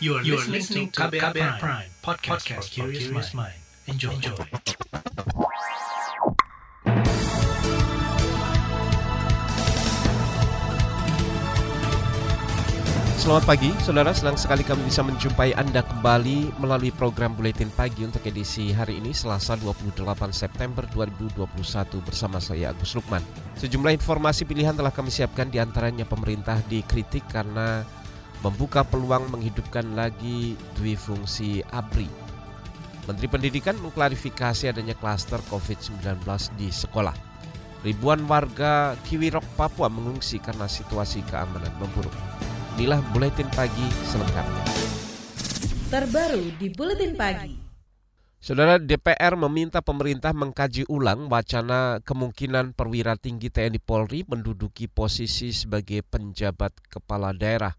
You are, you are listening to KBR, KBR Prime, Prime podcast, podcast for curious mind. Enjoy. Enjoy. Selamat pagi, saudara. Senang sekali kami bisa menjumpai Anda kembali melalui program Buletin Pagi untuk edisi hari ini, Selasa 28 September 2021 bersama saya Agus Lukman. Sejumlah informasi pilihan telah kami siapkan di antaranya pemerintah dikritik karena membuka peluang menghidupkan lagi dwi fungsi ABRI. Menteri Pendidikan mengklarifikasi adanya klaster COVID-19 di sekolah. Ribuan warga Kiwirok, Papua mengungsi karena situasi keamanan memburuk. Inilah Buletin Pagi selengkapnya. Terbaru di Buletin Pagi. Saudara DPR meminta pemerintah mengkaji ulang wacana kemungkinan perwira tinggi TNI Polri menduduki posisi sebagai penjabat kepala daerah.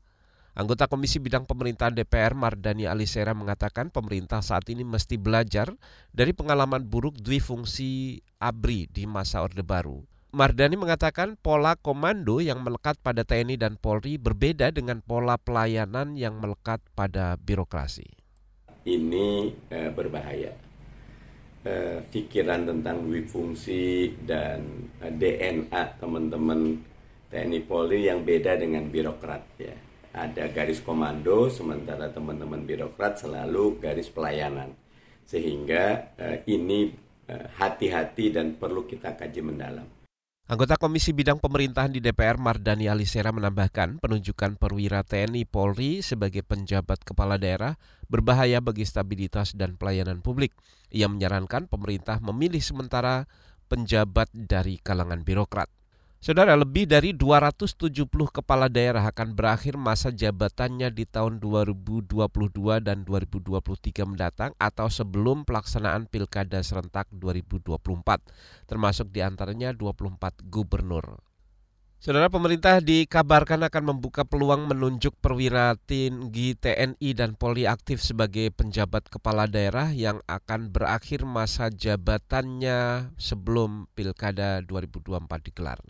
Anggota Komisi Bidang Pemerintahan DPR Mardani Alisera mengatakan pemerintah saat ini mesti belajar dari pengalaman buruk dwi fungsi ABRI di masa Orde Baru. Mardani mengatakan pola komando yang melekat pada TNI dan Polri berbeda dengan pola pelayanan yang melekat pada birokrasi. Ini eh, berbahaya. Eh, pikiran tentang fungsi dan eh, DNA teman-teman TNI Polri yang beda dengan birokrat ya. Ada garis komando sementara teman-teman birokrat selalu garis pelayanan. Sehingga eh, ini eh, hati-hati dan perlu kita kaji mendalam. Anggota Komisi Bidang Pemerintahan di DPR Mardani Alisera menambahkan penunjukan perwira TNI Polri sebagai penjabat kepala daerah berbahaya bagi stabilitas dan pelayanan publik. Ia menyarankan pemerintah memilih sementara penjabat dari kalangan birokrat. Saudara, lebih dari 270 kepala daerah akan berakhir masa jabatannya di tahun 2022 dan 2023 mendatang atau sebelum pelaksanaan Pilkada serentak 2024, termasuk di antaranya 24 gubernur. Saudara pemerintah dikabarkan akan membuka peluang menunjuk perwira tinggi TNI dan Polri aktif sebagai penjabat kepala daerah yang akan berakhir masa jabatannya sebelum Pilkada 2024 digelar.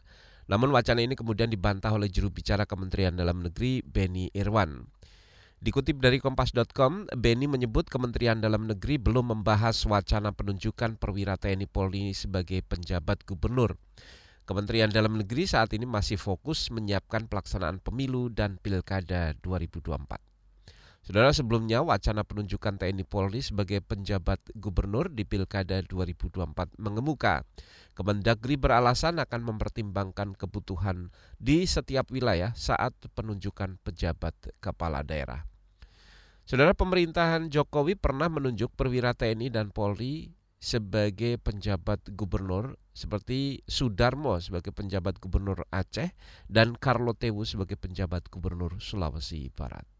Namun wacana ini kemudian dibantah oleh juru bicara Kementerian Dalam Negeri Beni Irwan. Dikutip dari kompas.com, Beni menyebut Kementerian Dalam Negeri belum membahas wacana penunjukan perwira TNI Polri sebagai penjabat gubernur. Kementerian Dalam Negeri saat ini masih fokus menyiapkan pelaksanaan pemilu dan pilkada 2024. Saudara sebelumnya wacana penunjukan TNI Polri sebagai penjabat gubernur di pilkada 2024 mengemuka. Kemendagri beralasan akan mempertimbangkan kebutuhan di setiap wilayah saat penunjukan pejabat kepala daerah. Saudara pemerintahan Jokowi pernah menunjuk perwira TNI dan Polri sebagai penjabat gubernur seperti Sudarmo sebagai penjabat gubernur Aceh dan Carlo Tewu sebagai penjabat gubernur Sulawesi Barat.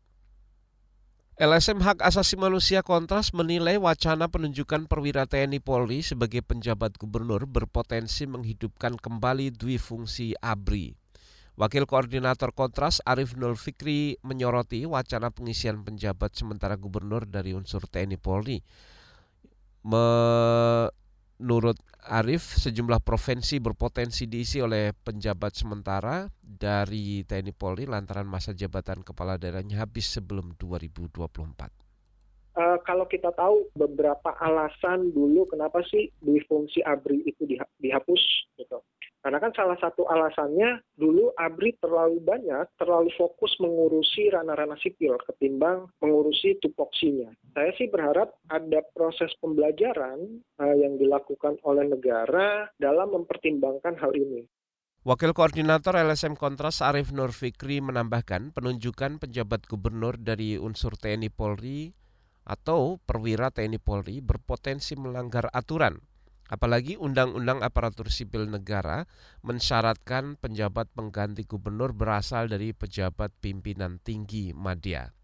LSM Hak Asasi Manusia Kontras menilai wacana penunjukan perwira TNI Polri sebagai penjabat gubernur berpotensi menghidupkan kembali dwi fungsi ABRI. Wakil Koordinator Kontras Arif Nur Fikri menyoroti wacana pengisian penjabat sementara gubernur dari unsur TNI Polri Menurut Arif, sejumlah provinsi berpotensi diisi oleh penjabat sementara dari TNI Polri lantaran masa jabatan kepala daerahnya habis sebelum 2024. Uh, kalau kita tahu beberapa alasan dulu kenapa sih di fungsi ABRI itu dihapus gitu. Karena kan salah satu alasannya dulu ABRI terlalu banyak, terlalu fokus mengurusi ranah-ranah sipil ketimbang mengurusi tupoksinya. Saya sih berharap ada proses pembelajaran uh, yang dilakukan oleh negara dalam mempertimbangkan hal ini. Wakil Koordinator LSM Kontras Arif Nur Fikri menambahkan penunjukan penjabat gubernur dari unsur TNI Polri atau perwira TNI Polri berpotensi melanggar aturan Apalagi Undang-Undang Aparatur Sipil Negara mensyaratkan penjabat pengganti gubernur berasal dari pejabat pimpinan tinggi media.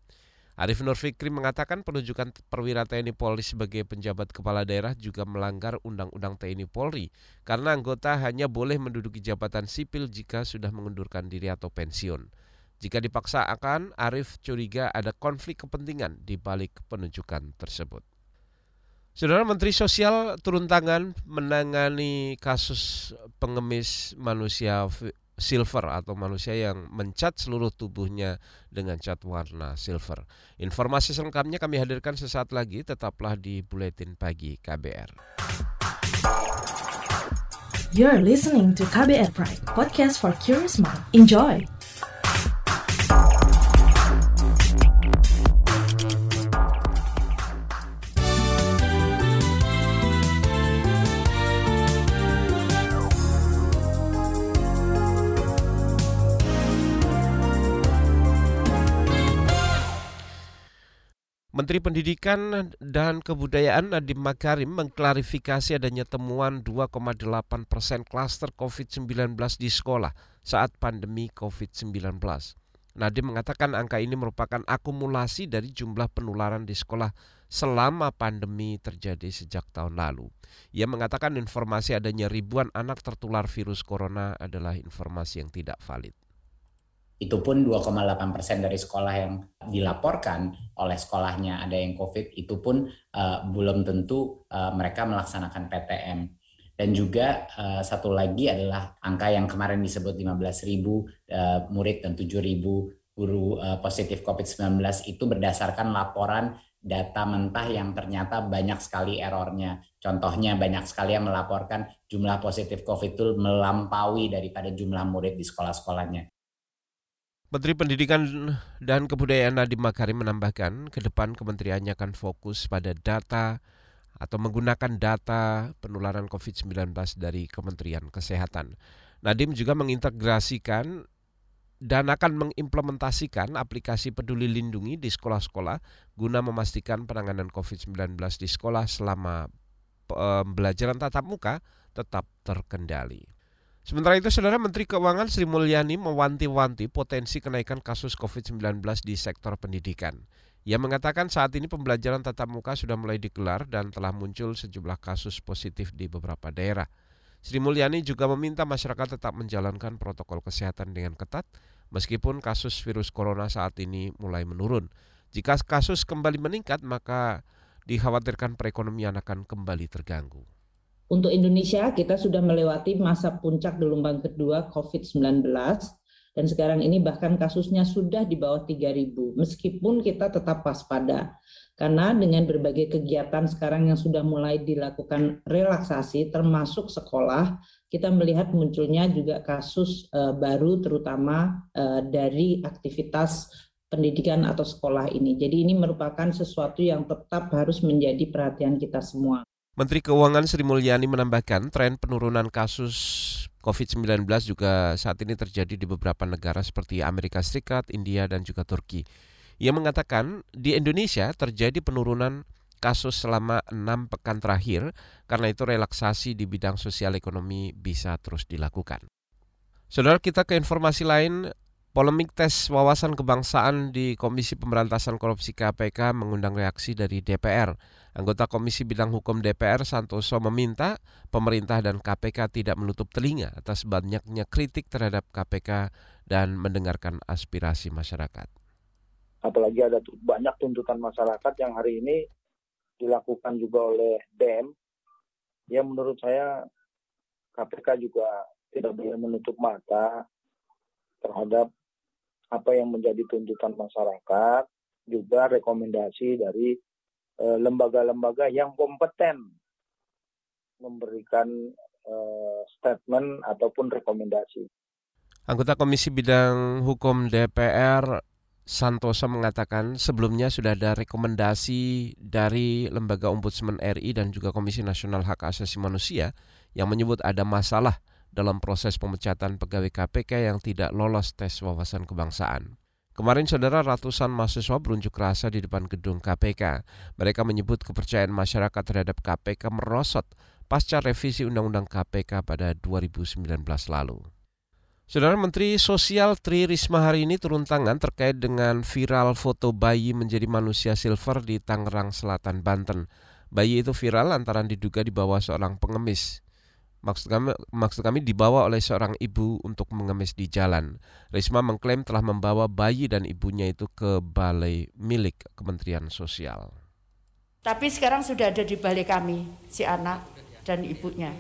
Arif Nur Fikri mengatakan penunjukan perwira TNI Polri sebagai penjabat kepala daerah juga melanggar Undang-Undang TNI Polri karena anggota hanya boleh menduduki jabatan sipil jika sudah mengundurkan diri atau pensiun. Jika dipaksa akan, Arif curiga ada konflik kepentingan di balik penunjukan tersebut. Saudara Menteri Sosial turun tangan menangani kasus pengemis manusia silver atau manusia yang mencat seluruh tubuhnya dengan cat warna silver. Informasi selengkapnya kami hadirkan sesaat lagi, tetaplah di Buletin Pagi KBR. You're listening to KBR Pride, podcast for curious mind. Enjoy! Menteri Pendidikan dan Kebudayaan Nadiem Makarim mengklarifikasi adanya temuan 2,8 persen klaster COVID-19 di sekolah saat pandemi COVID-19. Nadiem mengatakan angka ini merupakan akumulasi dari jumlah penularan di sekolah selama pandemi terjadi sejak tahun lalu. Ia mengatakan informasi adanya ribuan anak tertular virus corona adalah informasi yang tidak valid itu pun 2,8 persen dari sekolah yang dilaporkan oleh sekolahnya ada yang COVID itu pun uh, belum tentu uh, mereka melaksanakan PTM dan juga uh, satu lagi adalah angka yang kemarin disebut 15.000 ribu uh, murid dan 7.000 guru uh, positif COVID-19 itu berdasarkan laporan data mentah yang ternyata banyak sekali errornya. Contohnya banyak sekali yang melaporkan jumlah positif COVID itu melampaui daripada jumlah murid di sekolah-sekolahnya. Menteri Pendidikan dan Kebudayaan Nadiem Makarim menambahkan, ke depan kementeriannya akan fokus pada data atau menggunakan data penularan COVID-19 dari Kementerian Kesehatan. Nadiem juga mengintegrasikan dan akan mengimplementasikan aplikasi Peduli Lindungi di sekolah-sekolah guna memastikan penanganan COVID-19 di sekolah selama pembelajaran tatap muka tetap terkendali. Sementara itu, Saudara Menteri Keuangan Sri Mulyani mewanti-wanti potensi kenaikan kasus COVID-19 di sektor pendidikan. Ia mengatakan saat ini pembelajaran tatap muka sudah mulai digelar dan telah muncul sejumlah kasus positif di beberapa daerah. Sri Mulyani juga meminta masyarakat tetap menjalankan protokol kesehatan dengan ketat meskipun kasus virus corona saat ini mulai menurun. Jika kasus kembali meningkat maka dikhawatirkan perekonomian akan kembali terganggu. Untuk Indonesia, kita sudah melewati masa puncak gelombang kedua COVID-19 dan sekarang ini bahkan kasusnya sudah di bawah 3.000 meskipun kita tetap waspada karena dengan berbagai kegiatan sekarang yang sudah mulai dilakukan relaksasi termasuk sekolah kita melihat munculnya juga kasus uh, baru terutama uh, dari aktivitas pendidikan atau sekolah ini. Jadi ini merupakan sesuatu yang tetap harus menjadi perhatian kita semua. Menteri Keuangan Sri Mulyani menambahkan tren penurunan kasus COVID-19 juga saat ini terjadi di beberapa negara seperti Amerika Serikat, India, dan juga Turki. Ia mengatakan di Indonesia terjadi penurunan kasus selama enam pekan terakhir, karena itu relaksasi di bidang sosial ekonomi bisa terus dilakukan. Saudara kita ke informasi lain, Polemik tes wawasan kebangsaan di Komisi Pemberantasan Korupsi KPK mengundang reaksi dari DPR. Anggota Komisi Bidang Hukum DPR Santoso meminta pemerintah dan KPK tidak menutup telinga atas banyaknya kritik terhadap KPK dan mendengarkan aspirasi masyarakat. Apalagi ada banyak tuntutan masyarakat yang hari ini dilakukan juga oleh BEM. Ya menurut saya KPK juga tidak boleh menutup mata terhadap apa yang menjadi tuntutan masyarakat, juga rekomendasi dari lembaga-lembaga yang kompeten memberikan uh, statement ataupun rekomendasi. Anggota Komisi Bidang Hukum DPR Santoso mengatakan sebelumnya sudah ada rekomendasi dari Lembaga Ombudsman RI dan juga Komisi Nasional Hak Asasi Manusia yang menyebut ada masalah dalam proses pemecatan pegawai KPK yang tidak lolos tes wawasan kebangsaan. Kemarin saudara ratusan mahasiswa berunjuk rasa di depan gedung KPK. Mereka menyebut kepercayaan masyarakat terhadap KPK merosot pasca revisi Undang-Undang KPK pada 2019 lalu. Saudara Menteri Sosial Tri Risma hari ini turun tangan terkait dengan viral foto bayi menjadi manusia silver di Tangerang Selatan, Banten. Bayi itu viral lantaran diduga dibawa seorang pengemis. Maksud kami, maksud kami dibawa oleh seorang ibu untuk mengemis di jalan. Risma mengklaim telah membawa bayi dan ibunya itu ke balai milik Kementerian Sosial. Tapi sekarang sudah ada di balai kami, si anak dan ibunya.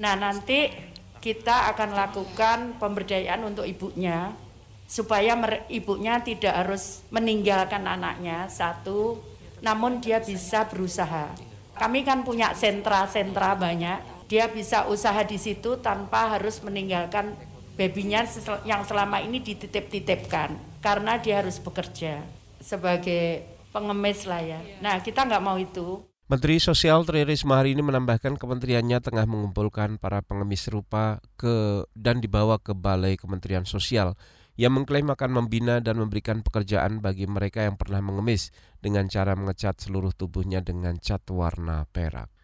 Nah nanti kita akan lakukan pemberdayaan untuk ibunya supaya ibunya tidak harus meninggalkan anaknya satu, namun dia bisa berusaha. Kami kan punya sentra-sentra banyak, dia bisa usaha di situ tanpa harus meninggalkan babynya yang selama ini dititip-titipkan karena dia harus bekerja sebagai pengemis lah ya. Nah kita nggak mau itu. Menteri Sosial Tri Risma hari ini menambahkan kementeriannya tengah mengumpulkan para pengemis serupa ke dan dibawa ke Balai Kementerian Sosial yang mengklaim akan membina dan memberikan pekerjaan bagi mereka yang pernah mengemis dengan cara mengecat seluruh tubuhnya dengan cat warna perak.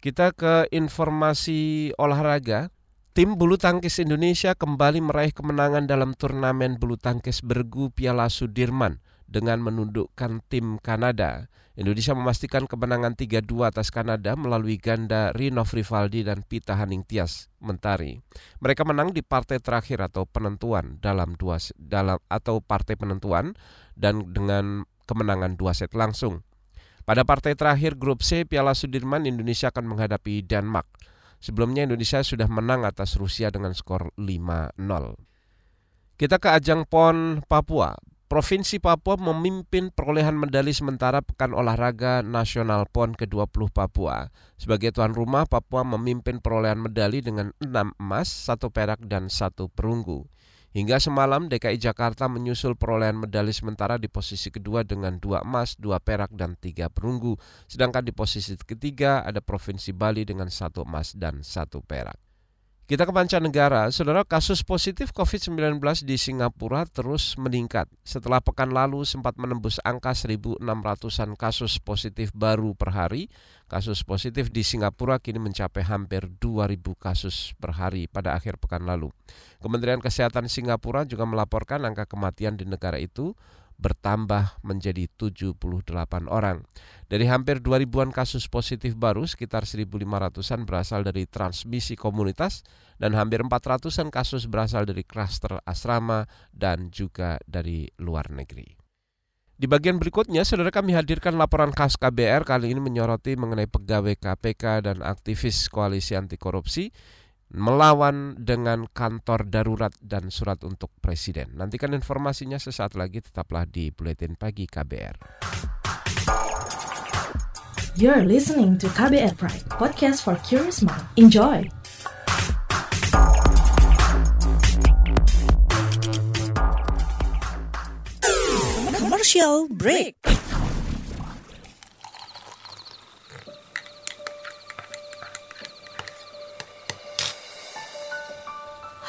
Kita ke informasi olahraga. Tim bulu tangkis Indonesia kembali meraih kemenangan dalam turnamen bulu tangkis bergu Piala Sudirman dengan menundukkan tim Kanada. Indonesia memastikan kemenangan 3-2 atas Kanada melalui ganda Rino Rivaldi dan Pita Haningtyas Mentari. Mereka menang di partai terakhir atau penentuan dalam dua dalam atau partai penentuan dan dengan kemenangan dua set langsung. Pada partai terakhir grup C Piala Sudirman Indonesia akan menghadapi Denmark. Sebelumnya Indonesia sudah menang atas Rusia dengan skor 5-0. Kita ke ajang PON Papua. Provinsi Papua memimpin perolehan medali sementara Pekan Olahraga Nasional PON ke-20 Papua. Sebagai tuan rumah, Papua memimpin perolehan medali dengan 6 emas, 1 perak, dan 1 perunggu. Hingga semalam DKI Jakarta menyusul perolehan medali sementara di posisi kedua dengan 2 emas, 2 perak, dan 3 perunggu. Sedangkan di posisi ketiga ada Provinsi Bali dengan 1 emas dan 1 perak. Kita ke mancanegara, saudara kasus positif COVID-19 di Singapura terus meningkat. Setelah pekan lalu sempat menembus angka 1.600-an kasus positif baru per hari, kasus positif di Singapura kini mencapai hampir 2.000 kasus per hari pada akhir pekan lalu. Kementerian Kesehatan Singapura juga melaporkan angka kematian di negara itu bertambah menjadi 78 orang. Dari hampir 2000-an kasus positif baru, sekitar 1.500-an berasal dari transmisi komunitas dan hampir 400-an kasus berasal dari klaster asrama dan juga dari luar negeri. Di bagian berikutnya, saudara kami hadirkan laporan khas KBR kali ini menyoroti mengenai pegawai KPK dan aktivis koalisi anti korupsi melawan dengan kantor darurat dan surat untuk presiden. Nantikan informasinya sesaat lagi tetaplah di Buletin Pagi KBR. You're listening to KBR Pride, podcast for curious mind. Enjoy! Commercial break.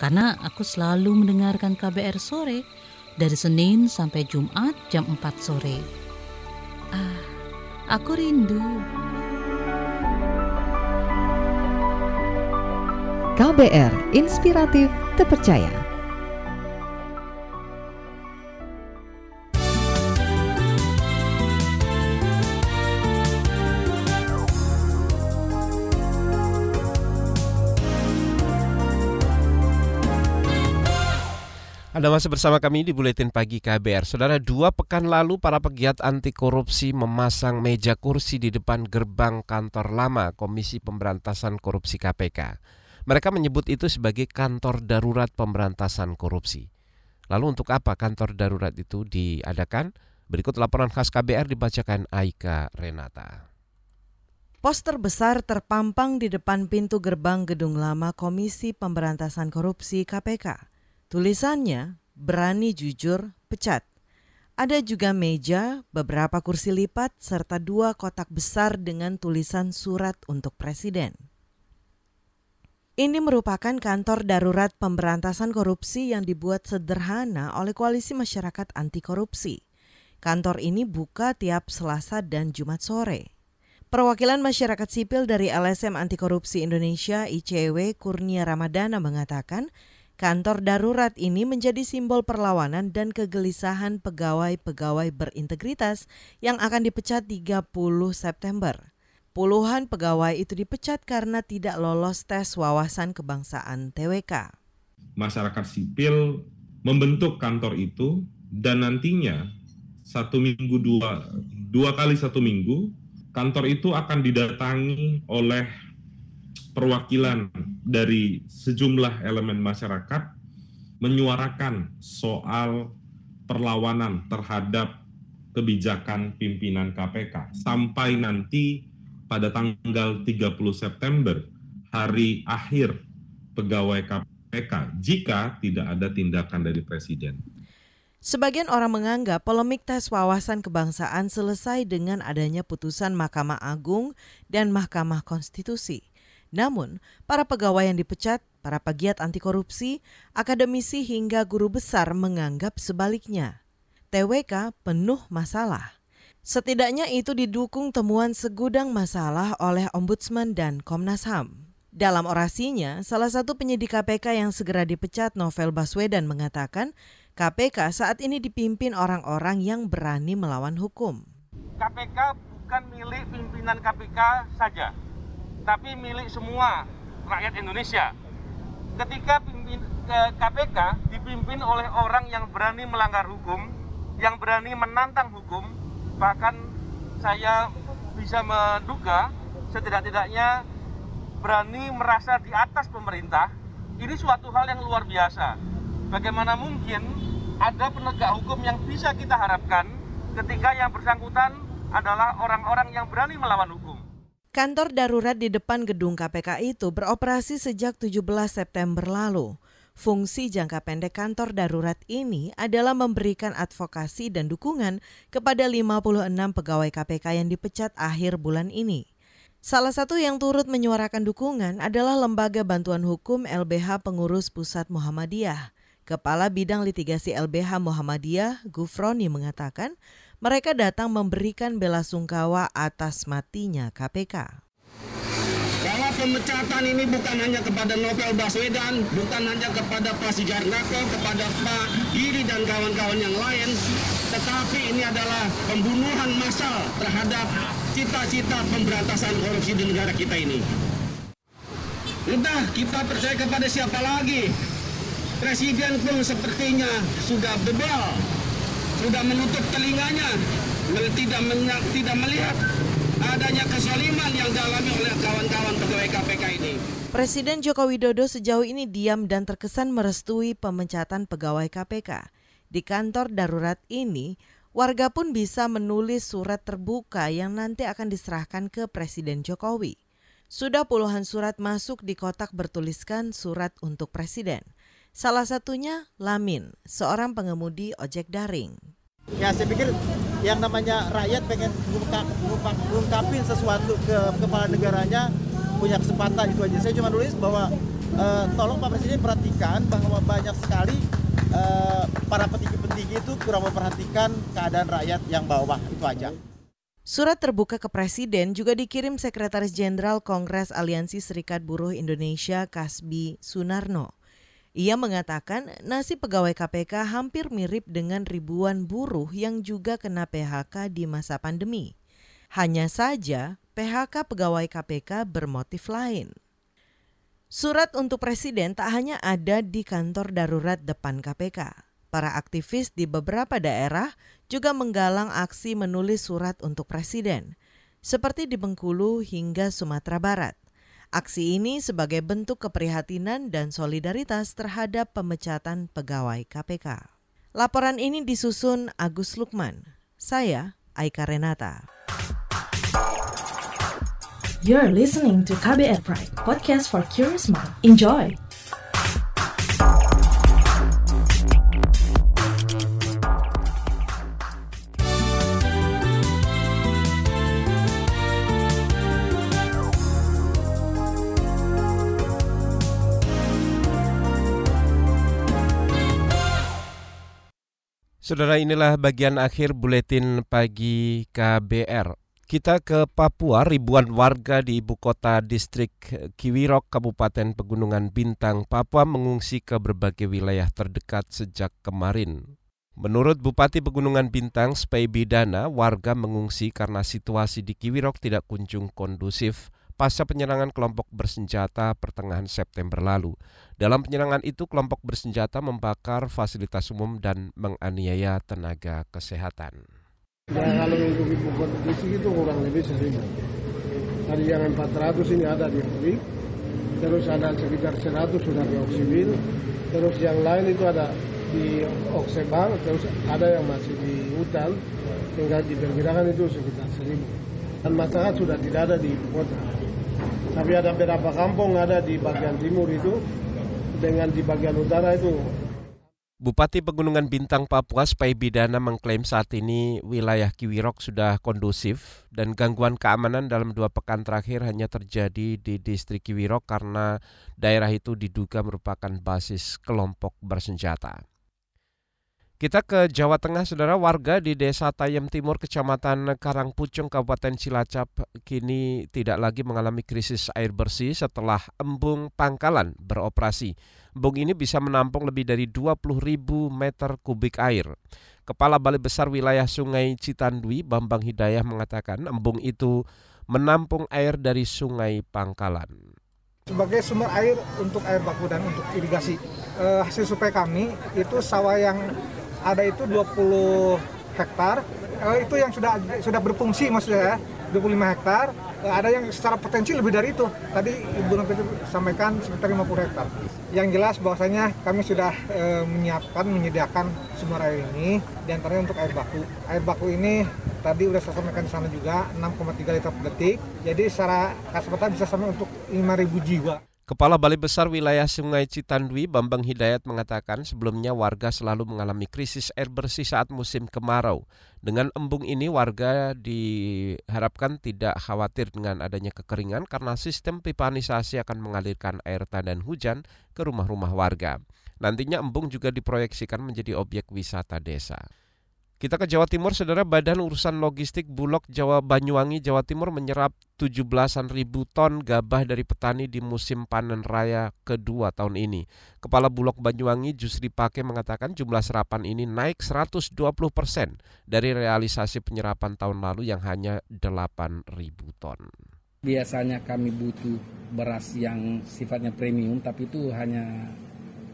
karena aku selalu mendengarkan KBR sore dari Senin sampai Jumat jam 4 sore. Ah, aku rindu. KBR Inspiratif Terpercaya. Anda masih bersama kami di Buletin Pagi KBR. Saudara, dua pekan lalu para pegiat anti korupsi memasang meja kursi di depan gerbang kantor lama Komisi Pemberantasan Korupsi KPK. Mereka menyebut itu sebagai kantor darurat pemberantasan korupsi. Lalu untuk apa kantor darurat itu diadakan? Berikut laporan khas KBR dibacakan Aika Renata. Poster besar terpampang di depan pintu gerbang gedung lama Komisi Pemberantasan Korupsi KPK. Tulisannya, berani jujur, pecat. Ada juga meja, beberapa kursi lipat, serta dua kotak besar dengan tulisan surat untuk presiden. Ini merupakan kantor darurat pemberantasan korupsi yang dibuat sederhana oleh Koalisi Masyarakat Anti Korupsi. Kantor ini buka tiap Selasa dan Jumat sore. Perwakilan masyarakat sipil dari LSM Anti Korupsi Indonesia ICW Kurnia Ramadana mengatakan, Kantor darurat ini menjadi simbol perlawanan dan kegelisahan pegawai-pegawai berintegritas yang akan dipecat 30 September. Puluhan pegawai itu dipecat karena tidak lolos tes wawasan kebangsaan TWK. Masyarakat sipil membentuk kantor itu dan nantinya satu minggu dua dua kali satu minggu kantor itu akan didatangi oleh perwakilan dari sejumlah elemen masyarakat menyuarakan soal perlawanan terhadap kebijakan pimpinan KPK sampai nanti pada tanggal 30 September hari akhir pegawai KPK jika tidak ada tindakan dari presiden. Sebagian orang menganggap polemik tes wawasan kebangsaan selesai dengan adanya putusan Mahkamah Agung dan Mahkamah Konstitusi. Namun, para pegawai yang dipecat, para pegiat anti korupsi, akademisi hingga guru besar menganggap sebaliknya. TWK penuh masalah. Setidaknya itu didukung temuan segudang masalah oleh Ombudsman dan Komnas HAM. Dalam orasinya, salah satu penyidik KPK yang segera dipecat Novel Baswedan mengatakan KPK saat ini dipimpin orang-orang yang berani melawan hukum. KPK bukan milik pimpinan KPK saja, tapi milik semua rakyat Indonesia. Ketika pimpin, KPK dipimpin oleh orang yang berani melanggar hukum, yang berani menantang hukum, bahkan saya bisa menduga setidak-tidaknya berani merasa di atas pemerintah, ini suatu hal yang luar biasa. Bagaimana mungkin ada penegak hukum yang bisa kita harapkan ketika yang bersangkutan adalah orang-orang yang berani melawan hukum. Kantor darurat di depan gedung KPK itu beroperasi sejak 17 September lalu. Fungsi jangka pendek kantor darurat ini adalah memberikan advokasi dan dukungan kepada 56 pegawai KPK yang dipecat akhir bulan ini. Salah satu yang turut menyuarakan dukungan adalah Lembaga Bantuan Hukum LBH Pengurus Pusat Muhammadiyah. Kepala Bidang Litigasi LBH Muhammadiyah, Gufroni mengatakan, mereka datang memberikan bela sungkawa atas matinya KPK. Bahwa pemecatan ini bukan hanya kepada Novel Baswedan, bukan hanya kepada Pak Sijarnako, kepada Pak Giri dan kawan-kawan yang lain, tetapi ini adalah pembunuhan massal terhadap cita-cita pemberantasan korupsi di negara kita ini. Entah kita percaya kepada siapa lagi. Presiden pun sepertinya sudah bebal sudah menutup telinganya, tidak tidak melihat adanya kesoliman yang dialami oleh kawan-kawan pegawai KPK ini. Presiden Joko Widodo sejauh ini diam dan terkesan merestui pemecatan pegawai KPK. Di kantor darurat ini, warga pun bisa menulis surat terbuka yang nanti akan diserahkan ke Presiden Jokowi. Sudah puluhan surat masuk di kotak bertuliskan surat untuk presiden. Salah satunya Lamin, seorang pengemudi ojek daring. Ya saya pikir yang namanya rakyat pengen mengungkapin sesuatu ke kepala negaranya punya kesempatan itu aja. Saya cuma nulis bahwa uh, tolong Pak Presiden perhatikan bahwa banyak sekali uh, para petinggi-petinggi itu kurang memperhatikan keadaan rakyat yang bawah itu aja. Surat terbuka ke Presiden juga dikirim Sekretaris Jenderal Kongres Aliansi Serikat Buruh Indonesia Kasbi Sunarno. Ia mengatakan nasib pegawai KPK hampir mirip dengan ribuan buruh yang juga kena PHK di masa pandemi. Hanya saja PHK pegawai KPK bermotif lain. Surat untuk presiden tak hanya ada di kantor darurat depan KPK. Para aktivis di beberapa daerah juga menggalang aksi menulis surat untuk presiden, seperti di Bengkulu hingga Sumatera Barat. Aksi ini sebagai bentuk keprihatinan dan solidaritas terhadap pemecatan pegawai KPK. Laporan ini disusun Agus Lukman. Saya Aika Renata. You're listening to KBR Pride, podcast for curious mind. Enjoy! Saudara inilah bagian akhir buletin pagi KBR. Kita ke Papua, ribuan warga di ibu kota distrik Kiwirok, Kabupaten Pegunungan Bintang, Papua mengungsi ke berbagai wilayah terdekat sejak kemarin. Menurut Bupati Pegunungan Bintang, Spei Bidana, warga mengungsi karena situasi di Kiwirok tidak kunjung kondusif pasca penyerangan kelompok bersenjata pertengahan September lalu. Dalam penyerangan itu, kelompok bersenjata membakar fasilitas umum dan menganiaya tenaga kesehatan. Ya kalau untuk ibu kota itu kurang lebih seribu. Tadi yang 400 ini ada di Obi, terus ada sekitar 100 sudah di Oksibil, terus yang lain itu ada di Oksebang, terus ada yang masih di hutan, sehingga diperkirakan itu sekitar seribu. Dan masyarakat sudah tidak ada di kota. Tapi ada beberapa kampung ada di bagian timur itu, dengan di bagian utara itu Bupati Pegunungan Bintang Papua Spai Bidana mengklaim saat ini wilayah Kiwirok sudah kondusif dan gangguan keamanan dalam dua pekan terakhir hanya terjadi di distrik Kiwirok karena daerah itu diduga merupakan basis kelompok bersenjata. Kita ke Jawa Tengah, saudara warga di Desa Tayem Timur, Kecamatan Karangpucung, Kabupaten Cilacap, kini tidak lagi mengalami krisis air bersih setelah embung pangkalan beroperasi. Embung ini bisa menampung lebih dari 20 ribu meter kubik air. Kepala Balai Besar Wilayah Sungai Citandui, Bambang Hidayah mengatakan embung itu menampung air dari Sungai Pangkalan sebagai sumber air untuk air baku dan untuk irigasi. E, hasil survei kami itu sawah yang ada itu 20 hektar. Uh, itu yang sudah sudah berfungsi maksudnya ya. 25 hektar. Uh, ada yang secara potensi lebih dari itu. Tadi Ibu Nanti sampaikan sekitar 50 hektar. Yang jelas bahwasanya kami sudah uh, menyiapkan menyediakan sumber air ini di antaranya untuk air baku. Air baku ini tadi sudah saya sampaikan di sana juga 6,3 liter per detik. Jadi secara kasar bisa sampai untuk 5.000 jiwa Kepala Balai Besar Wilayah Sungai Citandui Bambang Hidayat mengatakan sebelumnya warga selalu mengalami krisis air bersih saat musim kemarau. Dengan embung ini warga diharapkan tidak khawatir dengan adanya kekeringan karena sistem pipanisasi akan mengalirkan air tanah dan hujan ke rumah-rumah warga. Nantinya embung juga diproyeksikan menjadi objek wisata desa. Kita ke Jawa Timur, Saudara Badan Urusan Logistik Bulog Jawa Banyuwangi, Jawa Timur menyerap 17-an ribu ton gabah dari petani di musim panen raya kedua tahun ini. Kepala Bulog Banyuwangi Jusri Pake mengatakan jumlah serapan ini naik 120 persen dari realisasi penyerapan tahun lalu yang hanya 8 ribu ton. Biasanya kami butuh beras yang sifatnya premium, tapi itu hanya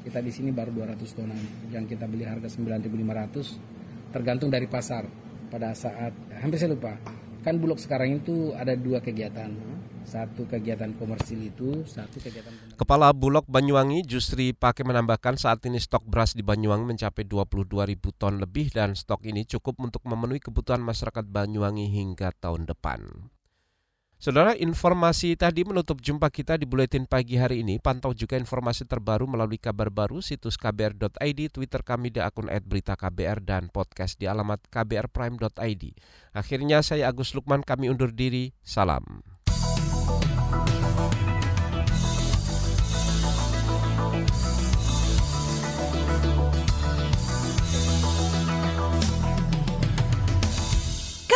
kita di sini baru 200 tonan. Yang kita beli harga 9.500 tergantung dari pasar pada saat hampir saya lupa kan bulog sekarang itu ada dua kegiatan satu kegiatan komersil itu satu kegiatan komersil. Kepala Bulog Banyuwangi Justri pakai menambahkan saat ini stok beras di Banyuwangi mencapai 22 ribu ton lebih dan stok ini cukup untuk memenuhi kebutuhan masyarakat Banyuwangi hingga tahun depan. Saudara, informasi tadi menutup jumpa kita di Buletin Pagi hari ini. Pantau juga informasi terbaru melalui kabar baru situs kbr.id, Twitter kami di akun @beritaKBR dan podcast di alamat kbrprime.id. Akhirnya saya Agus Lukman, kami undur diri. Salam.